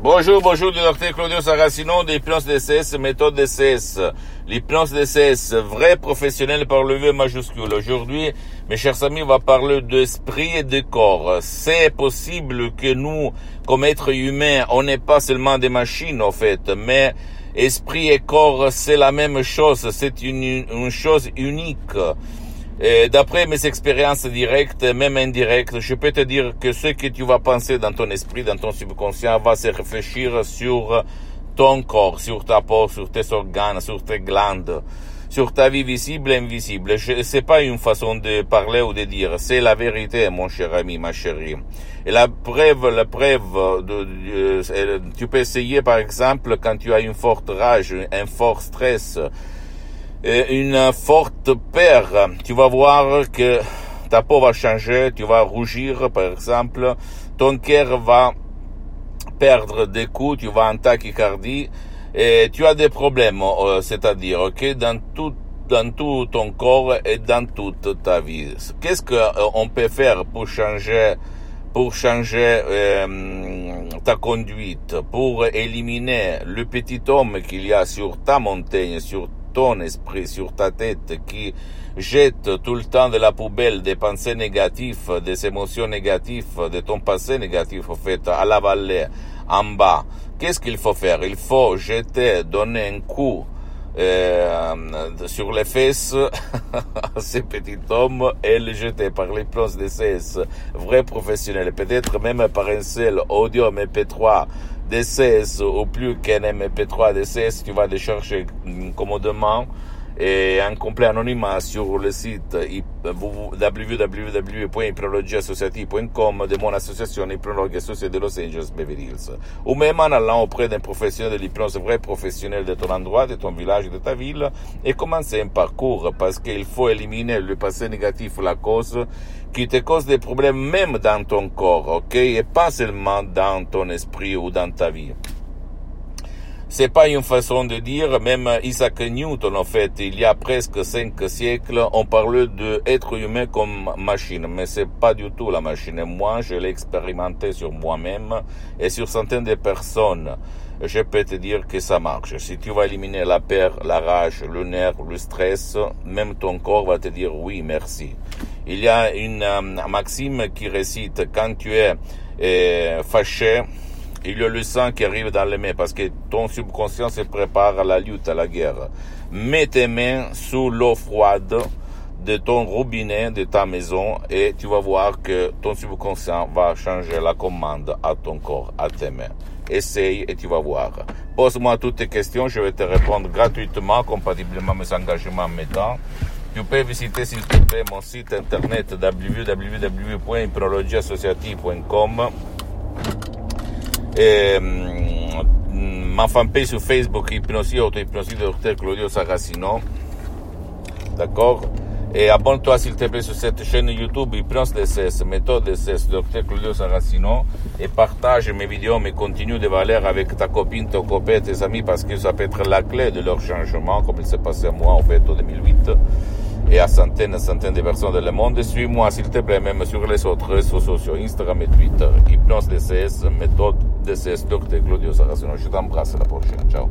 Bonjour, bonjour, le docteur Claudio Saracino d'hypnose DCS, méthode DCS. L'hypnose DCS, vrai professionnel par le V majuscule. Aujourd'hui, mes chers amis, on va parler d'esprit et de corps. C'est possible que nous, comme êtres humains, on n'est pas seulement des machines, en fait, mais esprit et corps, c'est la même chose. C'est une, une chose unique. D'après mes expériences directes, même indirectes, je peux te dire que ce que tu vas penser dans ton esprit, dans ton subconscient, va se réfléchir sur ton corps, sur ta peau, sur tes organes, sur tes glandes, sur ta vie visible et invisible. C'est pas une façon de parler ou de dire, c'est la vérité, mon cher ami, ma chérie. Et la preuve, la preuve, de, tu peux essayer par exemple quand tu as une forte rage, un fort stress, une forte peur, tu vas voir que ta peau va changer, tu vas rougir par exemple, ton cœur va perdre des coups, tu vas en tachycardie et tu as des problèmes, c'est-à-dire ok dans tout dans tout ton corps et dans toute ta vie. Qu'est-ce qu'on peut faire pour changer pour changer euh, ta conduite, pour éliminer le petit homme qu'il y a sur ta montagne, sur ton esprit, sur ta tête, qui jette tout le temps de la poubelle des pensées négatives, des émotions négatives, de ton passé négatif, en fait, à la vallée, en bas. Qu'est-ce qu'il faut faire? Il faut jeter, donner un coup euh, sur les fesses à ce petit homme et le jeter par les plans de CS vrai professionnel, peut-être même par un seul audio MP3 DCS ou plus qu'un MP3 DCS, tu vas le chercher commodément et en complet anonymat sur le site www.hypnologieassociative.com de mon association Hypnologue Associée de Los Angeles Beverly Hills. Ou même en allant auprès d'un professionnel de l'hypnose vrai professionnel de ton endroit, de ton village, de ta ville et commencer un parcours parce qu'il faut éliminer le passé négatif, la cause qui te cause des problèmes même dans ton corps, ok? Et pas seulement dans ton esprit ou dans ta vie. C'est pas une façon de dire, même Isaac Newton, en fait, il y a presque cinq siècles, on parlait d'être humain comme machine, mais c'est pas du tout la machine. Moi, je l'ai expérimenté sur moi-même et sur centaines de personnes. Je peux te dire que ça marche. Si tu vas éliminer la peur, la rage, le nerf, le stress, même ton corps va te dire oui, merci. Il y a une euh, maxime qui récite, quand tu es euh, fâché, il y a le sang qui arrive dans les mains parce que ton subconscient se prépare à la lutte, à la guerre. Mets tes mains sous l'eau froide de ton robinet de ta maison et tu vas voir que ton subconscient va changer la commande à ton corps, à tes mains. Essaye et tu vas voir. Pose-moi toutes tes questions, je vais te répondre gratuitement, compatiblement à mes engagements temps. Tu peux visiter s'il te plaît mon site internet www.hypnologieassociative.com et ma fanpage sur Facebook, Hypnosie, Auto-Hypnosie Dr Claudio Saracino. D'accord? Et abonne-toi s'il te plaît sur cette chaîne YouTube Hypnose DCS, méthode DCS, Dr Claudio Saracino. Et partage mes vidéos, mes contenus de valeur avec ta copine, ton copain, tes amis, parce que ça peut être la clé de leur changement, comme il s'est passé à moi en fait en 2008 et à centaines et centaines de personnes dans le monde. Suis-moi s'il te plaît même sur les autres réseaux sociaux, Instagram et Twitter. Hypnose DCS, méthode DCS, Dr Claudio Saracino. Je t'embrasse, à la prochaine. Ciao.